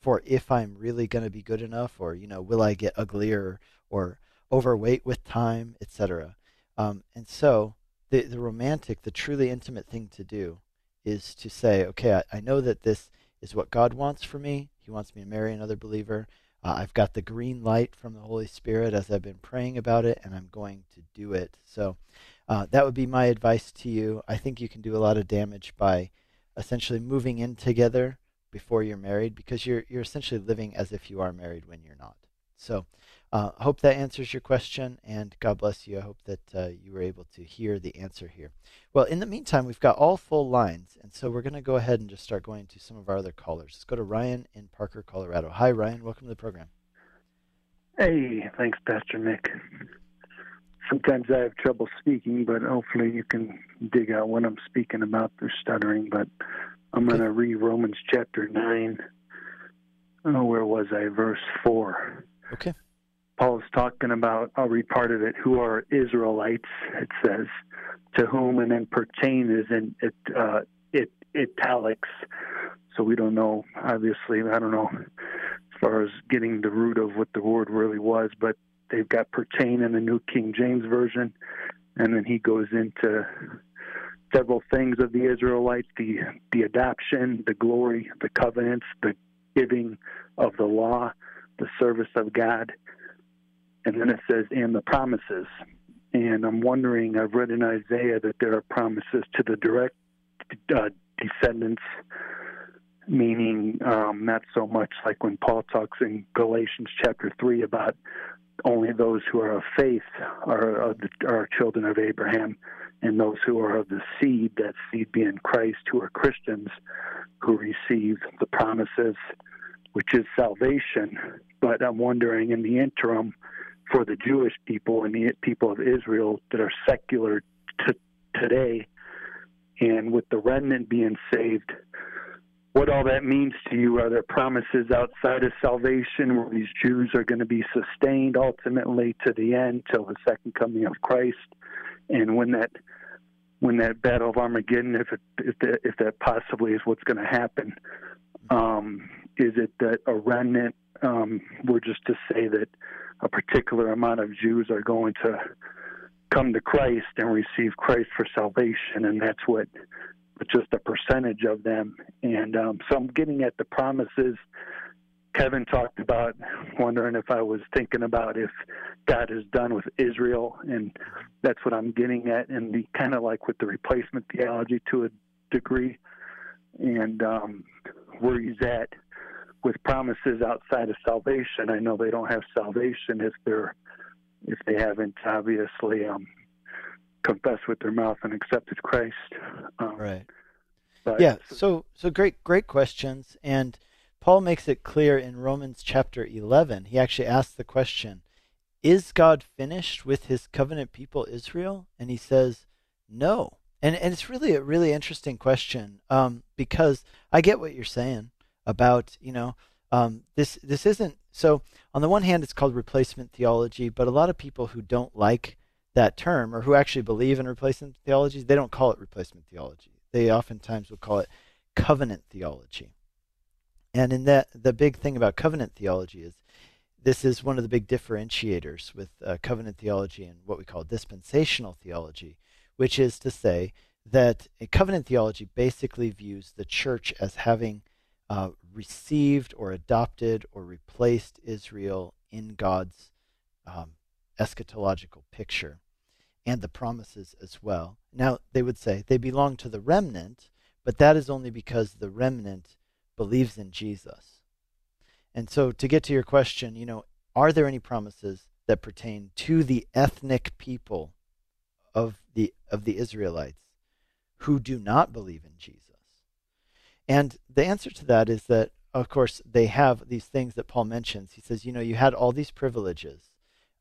B: for if I'm really going to be good enough or, you know, will I get uglier or overweight with time, etc.? Um, and so the, the romantic, the truly intimate thing to do is to say, okay, I, I know that this is what God wants for me. He wants me to marry another believer. Uh, I've got the green light from the Holy Spirit as I've been praying about it, and I'm going to do it. So uh, that would be my advice to you. I think you can do a lot of damage by essentially moving in together before you're married because you're you're essentially living as if you are married when you're not. So uh, hope that answers your question, and God bless you. I hope that uh, you were able to hear the answer here. Well, in the meantime, we've got all full lines, and so we're going to go ahead and just start going to some of our other callers. Let's go to Ryan in Parker, Colorado. Hi, Ryan. Welcome to the program.
E: Hey, thanks, Pastor Nick. Sometimes I have trouble speaking, but hopefully you can dig out what I'm speaking about through stuttering. But I'm going to read Romans chapter 9. Oh, where was I? Verse 4.
B: Okay.
E: Paul is talking about, I'll read part of it, who are Israelites, it says, to whom, and then pertain is in it, uh, it, italics. So we don't know, obviously, I don't know as far as getting the root of what the word really was, but they've got pertain in the New King James Version, and then he goes into several things of the Israelites the, the adoption, the glory, the covenants, the giving of the law, the service of God and then it says, and the promises. And I'm wondering, I've read in Isaiah that there are promises to the direct uh, descendants, meaning um, not so much like when Paul talks in Galatians chapter 3 about only those who are of faith are, of the, are children of Abraham, and those who are of the seed, that seed being Christ, who are Christians, who receive the promises, which is salvation. But I'm wondering in the interim, for the Jewish people and the people of Israel that are secular t- today, and with the remnant being saved, what all that means to you? Are there promises outside of salvation where these Jews are going to be sustained ultimately to the end, till the second coming of Christ? And when that when that battle of Armageddon, if it, if that, if that possibly is what's going to happen, um, is it that a remnant? Um, we're just to say that a particular amount of Jews are going to come to Christ and receive Christ for salvation, and that's what just a percentage of them. And um, so I'm getting at the promises. Kevin talked about wondering if I was thinking about if God is done with Israel, and that's what I'm getting at, and the kind of like with the replacement theology to a degree, and um, where he's at with promises outside of salvation. I know they don't have salvation if they're if they haven't obviously um, confessed with their mouth and accepted Christ.
B: Um, right. But, yeah. So so great great questions, and Paul makes it clear in Romans chapter eleven. He actually asks the question. Is God finished with his covenant people Israel? And he says, no. And and it's really a really interesting question um, because I get what you're saying about you know um, this this isn't so on the one hand it's called replacement theology but a lot of people who don't like that term or who actually believe in replacement theology they don't call it replacement theology. They oftentimes will call it covenant theology. And in that the big thing about covenant theology is this is one of the big differentiators with uh, covenant theology and what we call dispensational theology which is to say that a covenant theology basically views the church as having uh, received or adopted or replaced Israel in God's um, eschatological picture and the promises as well. Now, they would say they belong to the remnant, but that is only because the remnant believes in Jesus. And so, to get to your question, you know, are there any promises that pertain to the ethnic people of the of the Israelites who do not believe in Jesus? And the answer to that is that, of course, they have these things that Paul mentions. He says, you know, you had all these privileges.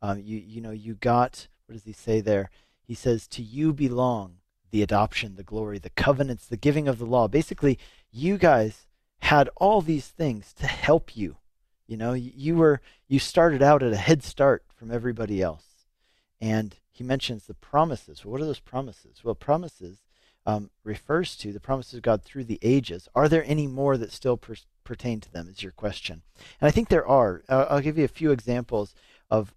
B: Um, you, you know, you got, what does he say there? He says, to you belong the adoption, the glory, the covenants, the giving of the law. Basically, you guys had all these things to help you. You know, you were, you started out at a head start from everybody else. And he mentions the promises. Well, what are those promises? Well, promises um, refers to the promises of God through the ages. Are there any more that still per- pertain to them? Is your question. And I think there are. Uh, I'll give you a few examples of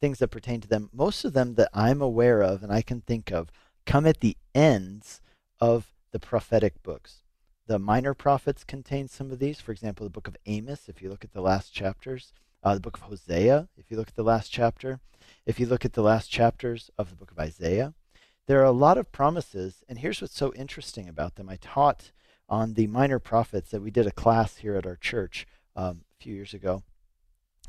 B: things that pertain to them. Most of them that I'm aware of and I can think of come at the ends of the prophetic books. The minor prophets contain some of these. For example, the book of Amos, if you look at the last chapters, uh, the book of Hosea, if you look at the last chapter, if you look at the last chapters of the book of Isaiah, there are a lot of promises. And here's what's so interesting about them. I taught on the minor prophets that we did a class here at our church um, a few years ago.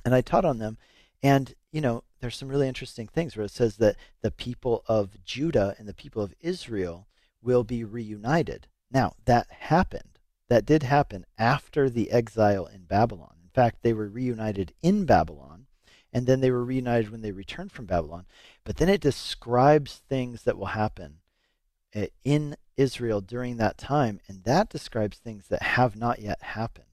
B: And I taught on them. And, you know, there's some really interesting things where it says that the people of Judah and the people of Israel will be reunited. Now, that happened. That did happen after the exile in Babylon. In fact, they were reunited in Babylon, and then they were reunited when they returned from Babylon. But then it describes things that will happen eh, in Israel during that time, and that describes things that have not yet happened.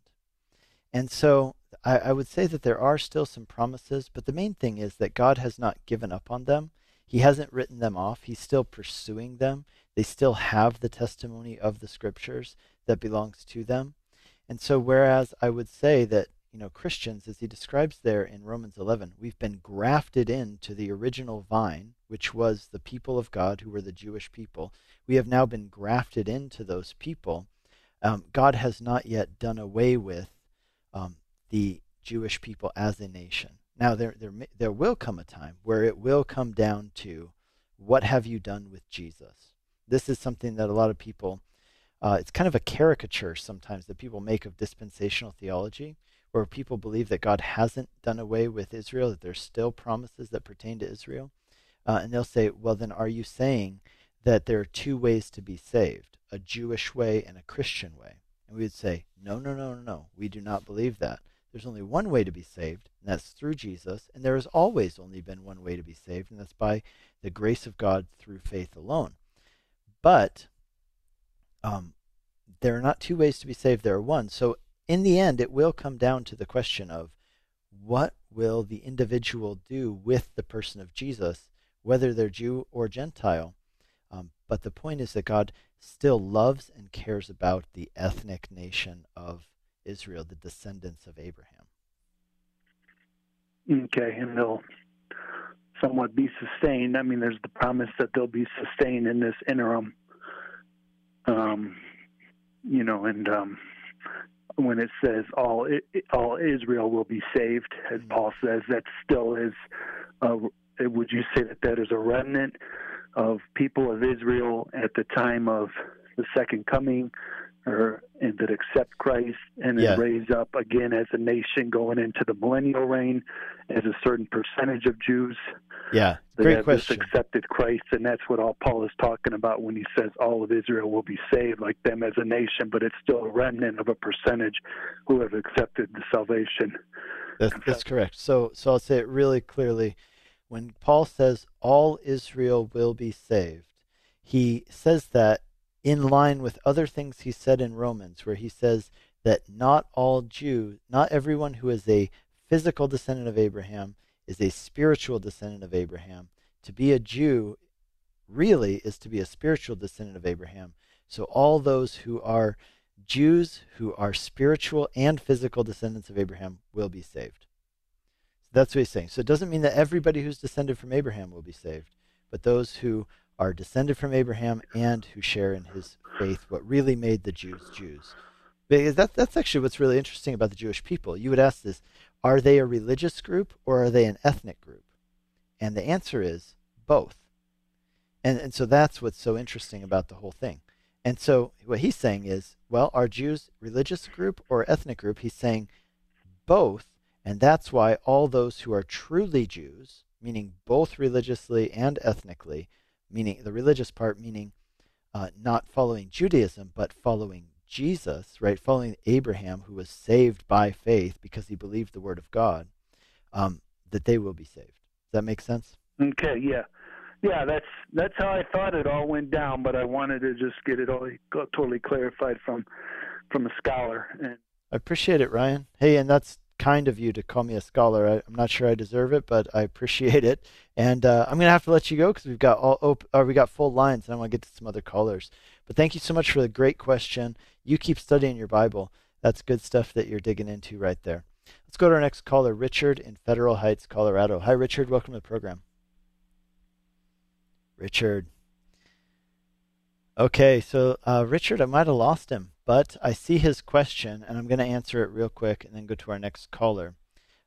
B: And so I, I, would say that there are still some promises, but the main thing is that God has not given up on them. He hasn't written them off. He's still pursuing them. They still have the testimony of the scriptures that belongs to them. And so, whereas I would say that, you know, Christians, as he describes there in Romans 11, we've been grafted into the original vine, which was the people of God who were the Jewish people. We have now been grafted into those people. Um, God has not yet done away with um, the Jewish people as a nation. Now, there, there, there will come a time where it will come down to what have you done with Jesus? This is something that a lot of people, uh, it's kind of a caricature sometimes that people make of dispensational theology, where people believe that God hasn't done away with Israel, that there's still promises that pertain to Israel. Uh, and they'll say, well, then are you saying that there are two ways to be saved, a Jewish way and a Christian way? And we would say, no, no, no, no, no. We do not believe that. There's only one way to be saved, and that's through Jesus. And there has always only been one way to be saved, and that's by the grace of God through faith alone. But um, there are not two ways to be saved, there are one. So in the end, it will come down to the question of what will the individual do with the person of Jesus, whether they're Jew or Gentile. Um, but the point is that God still loves and cares about the ethnic nation of Israel, the descendants of Abraham.
E: Okay, and they'll somewhat be sustained. I mean, there's the promise that they'll be sustained in this interim. Um, you know, and um, when it says all all Israel will be saved, as mm-hmm. Paul says, that still is. Uh, would you say that that is a remnant of people of Israel at the time of the second coming, or and that accept Christ and then yeah. raise up again as a nation going into the millennial reign as a certain percentage of Jews.
B: Yeah, great
E: have
B: question.
E: accepted Christ, and that's what all Paul is talking about when he says all of Israel will be saved, like them as a nation, but it's still a remnant of a percentage who have accepted the salvation.
B: That's, that's correct. So, so I'll say it really clearly. When Paul says all Israel will be saved, he says that in line with other things he said in Romans, where he says that not all Jews, not everyone who is a physical descendant of Abraham is a spiritual descendant of Abraham. To be a Jew really is to be a spiritual descendant of Abraham. So all those who are Jews who are spiritual and physical descendants of Abraham will be saved. So that's what he's saying. So it doesn't mean that everybody who's descended from Abraham will be saved, but those who are descended from Abraham and who share in his faith, what really made the Jews Jews. Because that, that's actually what's really interesting about the Jewish people. You would ask this are they a religious group or are they an ethnic group? And the answer is both. And, and so that's what's so interesting about the whole thing. And so what he's saying is, well, are Jews religious group or ethnic group? He's saying both, and that's why all those who are truly Jews, meaning both religiously and ethnically, meaning the religious part, meaning uh, not following Judaism, but following Jesus, right? Following Abraham, who was saved by faith because he believed the word of God, um, that they will be saved. Does that make sense?
E: Okay, yeah. Yeah, that's that's how I thought it all went down, but I wanted to just get it all totally clarified from from a scholar. And
B: I appreciate it, Ryan. Hey, and that's kind of you to call me a scholar. I, am not sure I deserve it, but I appreciate it. And uh, I'm to have to let you go because we've got all op- or we got full lines, and I want to get to some other callers. But thank you so much for the great question. You keep studying your Bible. That's good stuff that you're digging into right there. Let's go to our next caller, Richard in Federal Heights, Colorado. Hi, Richard. Welcome to the program. Richard. Okay, so uh, Richard, I might have lost him, but I see his question, and I'm going to answer it real quick and then go to our next caller.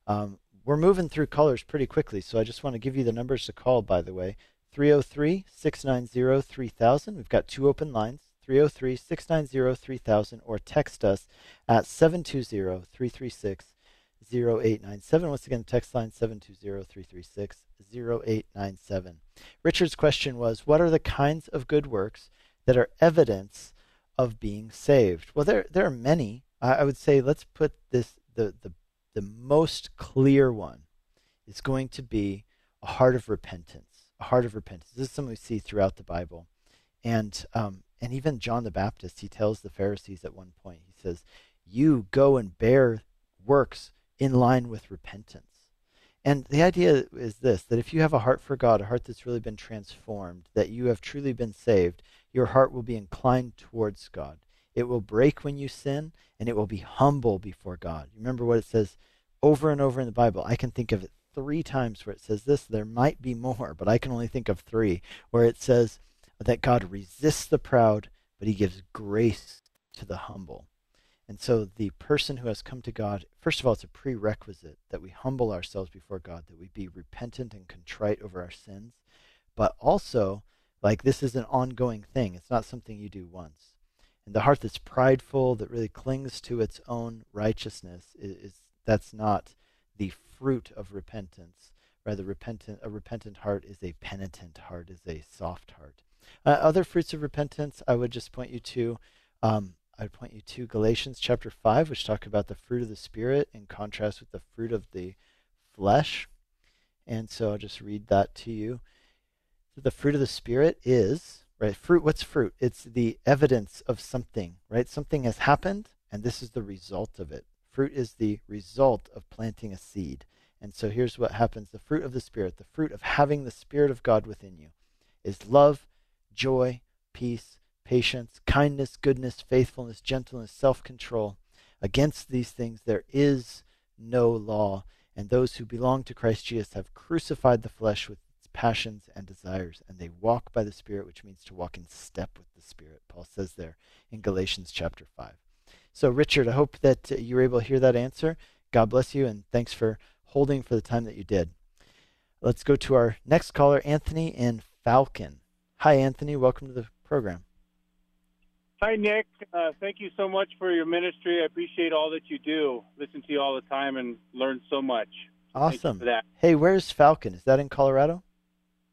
B: Um, we're moving through callers pretty quickly, so I just want to give you the numbers to call, by the way. 303 690 3000. We've got two open lines 303 690 3000, or text us at 720 336 0897. Once again, text line 720 336 0897. Richard's question was What are the kinds of good works that are evidence of being saved? Well, there, there are many. I, I would say let's put this the, the, the most clear one is going to be a heart of repentance. A heart of repentance. This is something we see throughout the Bible. And, um, and even John the Baptist, he tells the Pharisees at one point, he says, You go and bear works in line with repentance. And the idea is this that if you have a heart for God, a heart that's really been transformed, that you have truly been saved, your heart will be inclined towards God. It will break when you sin, and it will be humble before God. Remember what it says over and over in the Bible. I can think of it three times where it says this. There might be more, but I can only think of three, where it says that God resists the proud, but he gives grace to the humble. And so the person who has come to God, first of all, it's a prerequisite that we humble ourselves before God, that we be repentant and contrite over our sins. But also, like this is an ongoing thing. It's not something you do once. And the heart that's prideful, that really clings to its own righteousness, is, is that's not the fruit of repentance. Rather, repentant, a repentant heart is a penitent heart, is a soft heart. Uh, other fruits of repentance, I would just point you to um, I'd point you to Galatians chapter 5, which talk about the fruit of the Spirit in contrast with the fruit of the flesh. And so I'll just read that to you. So the fruit of the Spirit is, right? Fruit, what's fruit? It's the evidence of something, right? Something has happened, and this is the result of it. Fruit is the result of planting a seed. And so here's what happens the fruit of the Spirit, the fruit of having the Spirit of God within you, is love, joy, peace, patience, kindness, goodness, faithfulness, gentleness, self control. Against these things there is no law, and those who belong to Christ Jesus have crucified the flesh with passions and desires, and they walk by the Spirit, which means to walk in step with the Spirit. Paul says there in Galatians chapter 5. So, Richard, I hope that you were able to hear that answer. God bless you, and thanks for holding for the time that you did. Let's go to our next caller, Anthony in Falcon. Hi, Anthony. Welcome to the program.
F: Hi, Nick. Uh, thank you so much for your ministry. I appreciate all that you do. Listen to you all the time and learn so much.
B: Awesome. Hey, where's Falcon? Is that in Colorado?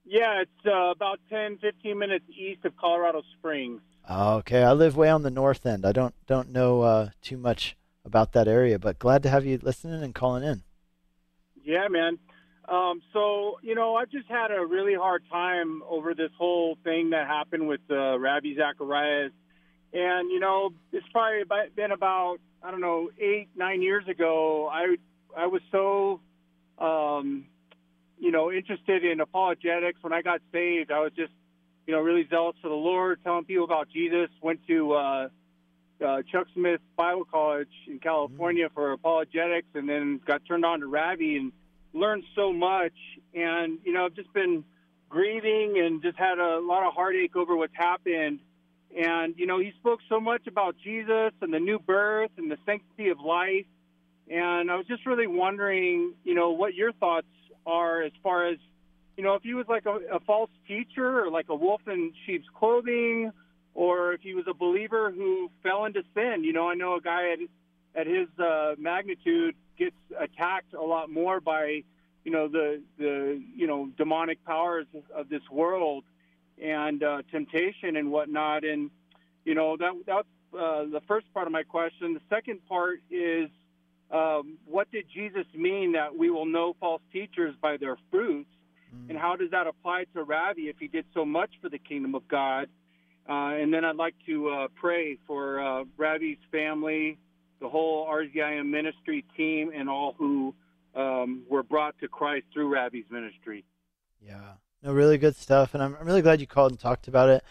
F: Yeah, it's uh, about 10, 15 minutes east of Colorado Springs.
B: Okay, I live way on the north end. I don't don't know uh, too much about that area, but glad to have you listening and calling in.
F: Yeah, man. Um, so you know, I've just had a really hard time over this whole thing that happened with uh, Ravi Zacharias and you know, it's probably been about I don't know eight nine years ago. I I was so um, you know interested in apologetics when I got saved. I was just you know really zealous for the Lord, telling people about Jesus. Went to uh, uh, Chuck Smith Bible College in California mm-hmm. for apologetics, and then got turned on to Ravi and learned so much. And you know, I've just been grieving and just had a lot of heartache over what's happened and, you know, he spoke so much about Jesus and the new birth and the sanctity of life. And I was just really wondering, you know, what your thoughts are as far as, you know, if he was like a, a false teacher or like a wolf in sheep's clothing, or if he was a believer who fell into sin. You know, I know a guy at, at his uh, magnitude gets attacked a lot more by, you know, the, the, you know, demonic powers of this world and uh, temptation and whatnot. And you know that that's uh, the first part of my question. The second part is um, what did Jesus mean that we will know false teachers by their fruits, mm. and how does that apply to Ravi if he did so much for the kingdom of God? Uh, and then I'd like to uh, pray for uh, Ravi's family, the whole RZIM ministry team, and all who um, were brought to Christ through Ravi's ministry.
B: Yeah, no, really good stuff, and I'm, I'm really glad you called and talked about it.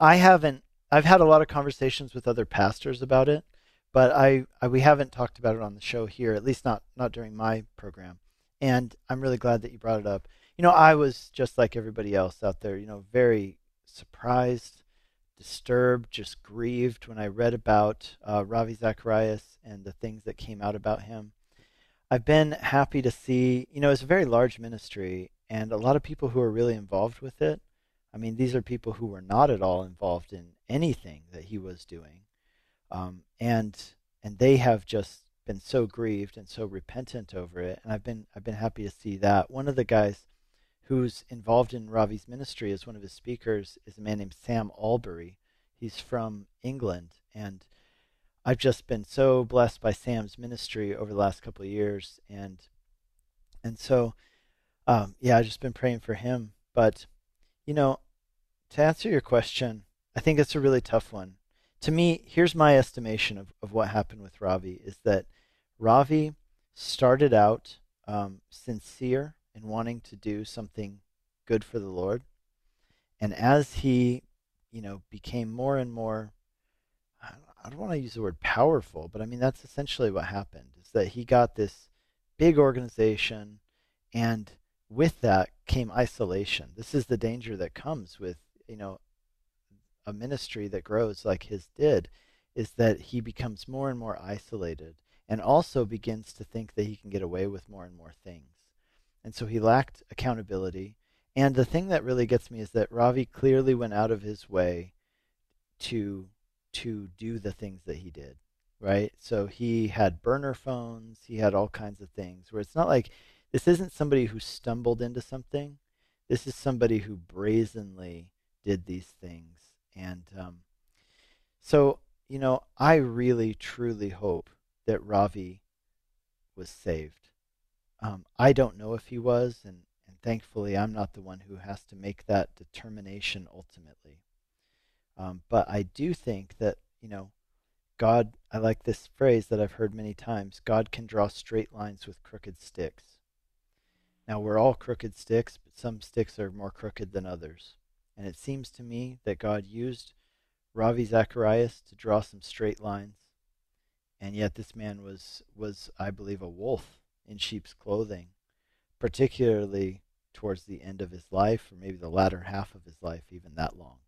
B: I haven't. I've had a lot of conversations with other pastors about it, but I, I we haven't talked about it on the show here, at least not not during my program. And I'm really glad that you brought it up. You know, I was just like everybody else out there, you know, very surprised, disturbed, just grieved when I read about uh, Ravi Zacharias and the things that came out about him. I've been happy to see, you know, it's a very large ministry and a lot of people who are really involved with it. I mean, these are people who were not at all involved in anything that he was doing. Um, and and they have just been so grieved and so repentant over it, and I've been I've been happy to see that. One of the guys who's involved in Ravi's ministry as one of his speakers is a man named Sam Allberry. He's from England, and I've just been so blessed by Sam's ministry over the last couple of years, and and so um, yeah, I've just been praying for him. But you know, to answer your question, I think it's a really tough one. To me, here's my estimation of, of what happened with Ravi is that Ravi started out um, sincere in wanting to do something good for the Lord. And as he, you know, became more and more, I don't want to use the word powerful, but I mean, that's essentially what happened is that he got this big organization and with that came isolation. This is the danger that comes with, you know, a ministry that grows like his did, is that he becomes more and more isolated and also begins to think that he can get away with more and more things. And so he lacked accountability. And the thing that really gets me is that Ravi clearly went out of his way to to do the things that he did, right? So he had burner phones, he had all kinds of things where it's not like this isn't somebody who stumbled into something. This is somebody who brazenly did these things. And um, so, you know, I really, truly hope that Ravi was saved. Um, I don't know if he was, and, and thankfully I'm not the one who has to make that determination ultimately. Um, but I do think that, you know, God, I like this phrase that I've heard many times God can draw straight lines with crooked sticks. Now, we're all crooked sticks, but some sticks are more crooked than others. And it seems to me that God used Ravi Zacharias to draw some straight lines and yet this man was was I believe a wolf in sheep's clothing, particularly towards the end of his life, or maybe the latter half of his life, even that long.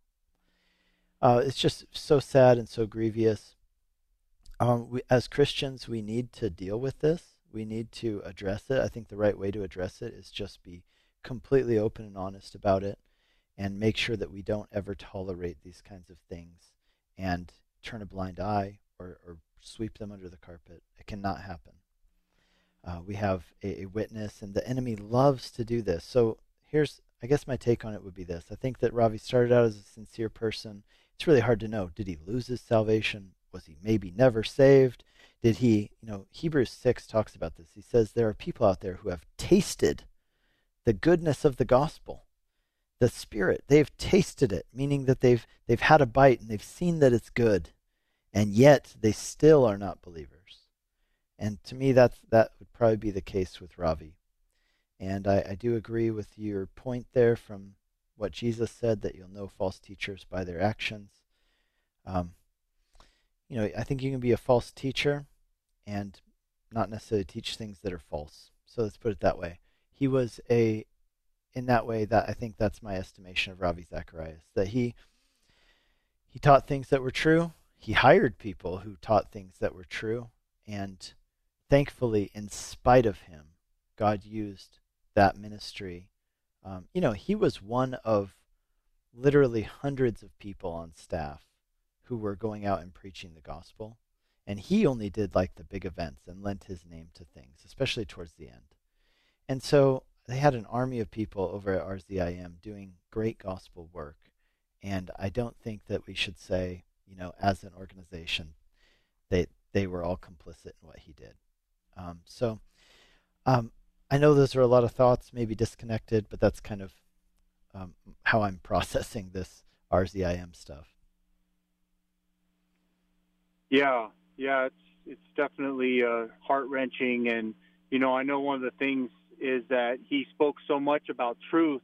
B: Uh, it's just so sad and so grievous. Um, we, as Christians, we need to deal with this. We need to address it. I think the right way to address it is just be completely open and honest about it and make sure that we don't ever tolerate these kinds of things and turn a blind eye or, or sweep them under the carpet. It cannot happen. Uh, we have a, a, witness, and the enemy loves to do this. So here's, I guess, my take on it would be this: I think that Ravi started out as a sincere person. It's really hard to know. Did he lose his salvation? Was he maybe never saved? Did he, you know, Hebrews 6 talks about this. He says there are people out there who have tasted the goodness of the gospel, the spirit. They've tasted it, meaning that they've they've had a bite and they've seen that it's good and yet they still are not believers. And to me, that's, that would probably be the case with Ravi. And I, I do agree with your point there from what Jesus said that you'll know false teachers by their actions. Um, you know, I think you can be a false teacher and not necessarily teach things that are false. So let's put it that way. He was a, in that way, that I think that's my estimation of Ravi Zacharias, that he he taught things that were true, he hired people who taught things that were true. And thankfully, in spite of him, God used that ministry. Um, you know, he was one of literally hundreds of people on staff who were going out and preaching the gospel. And he only did like the big events and lent his name to things, especially towards the end. And so they had an army of people over at RZIM doing great gospel work. And I don't think that we should say, you know, as an organization, they they were all complicit in what he did. Um, so um, I know those are a lot of thoughts, maybe disconnected, but that's kind of um, how I'm processing this RZIM stuff.
F: Yeah, yeah, it's it's definitely uh, heart wrenching. And you know, I know one of the things is that he spoke so much about truth,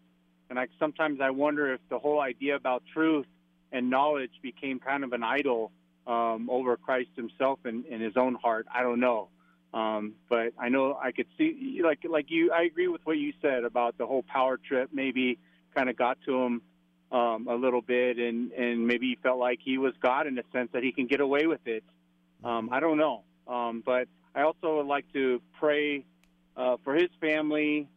F: and I sometimes I wonder if the whole idea about truth and knowledge became kind of an idol um, over Christ Himself and in His own heart. I don't know. Um, but I know I could see, like, like you. I agree with what you said about the whole power trip. Maybe kind of got to him um, a little bit, and and maybe he felt like he was God in a sense that he can get away with it. Um, I don't know, um, but I also would like to pray uh, for his family,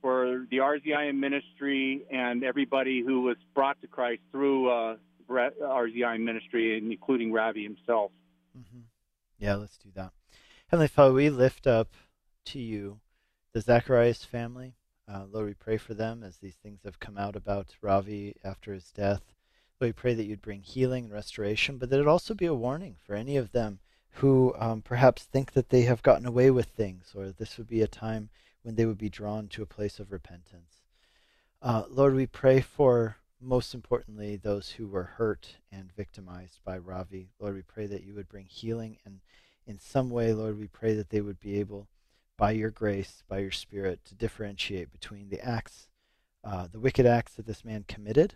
F: for the RZIM ministry, and everybody who was brought to Christ through uh, RZIM ministry, including Ravi himself.
B: Mm-hmm. Yeah, let's do that. Heavenly Father, we lift up to you the Zacharias family. Uh, Lord, we pray for them as these things have come out about Ravi after his death. Lord, we pray that you'd bring healing and restoration, but that it also be a warning for any of them who um, perhaps think that they have gotten away with things, or this would be a time when they would be drawn to a place of repentance. Uh, Lord, we pray for, most importantly, those who were hurt and victimized by Ravi. Lord, we pray that you would bring healing and in some way, Lord, we pray that they would be able, by your grace, by your Spirit, to differentiate between the acts, uh, the wicked acts that this man committed,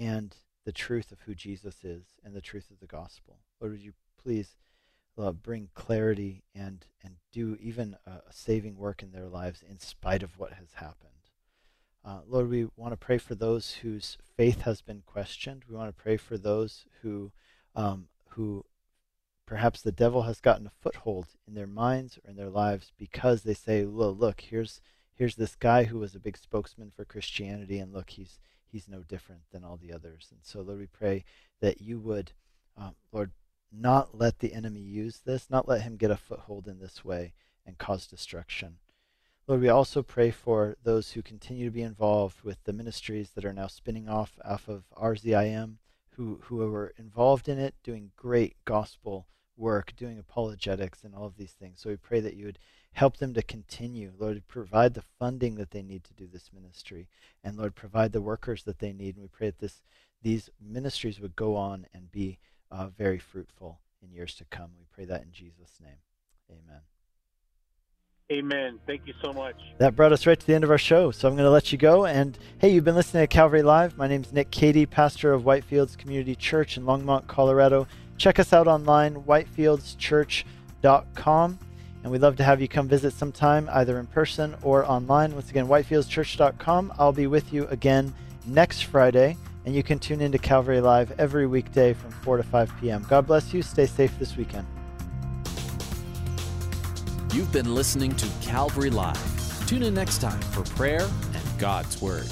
B: and the truth of who Jesus is and the truth of the gospel. Lord, would you please uh, bring clarity and and do even a, saving work in their lives in spite of what has happened. Uh, Lord, we want to pray for those whose faith has been questioned. We want to pray for those who um, who Perhaps the devil has gotten a foothold in their minds or in their lives because they say, "Well, look, here's here's this guy who was a big spokesman for Christianity, and look, he's he's no different than all the others." And so, Lord, we pray that you would, um, Lord, not let the enemy use this, not let him get a foothold in this way and cause destruction. Lord, we also pray for those who continue to be involved with the ministries that are now spinning off off of RZIM, who who are involved in it, doing great gospel work, doing apologetics and all of these things. So we pray that you would help them to continue. Lord, provide the funding that they need to do this ministry. And Lord, provide the workers that they need. And we pray that this, these ministries would go on and be uh, very fruitful in years to come. We pray that in Jesus' name. Amen.
F: Amen. Thank you so much.
B: That brought us right to the end of our show. So I'm going to let you go. And hey, you've been listening to Calvary Live. My name is Nick Cady, pastor of Whitefields Community Church in Longmont, Colorado. Check us out online, whitefieldschurch.com. And we'd love to have you come visit sometime, either in person or online. Once again, whitefieldschurch.com. I'll be with you again next Friday, and you can tune into Calvary Live every weekday from 4 to 5 p.m. God bless you. Stay safe this weekend.
A: You've been listening to Calvary Live. Tune in next time for prayer and God's Word.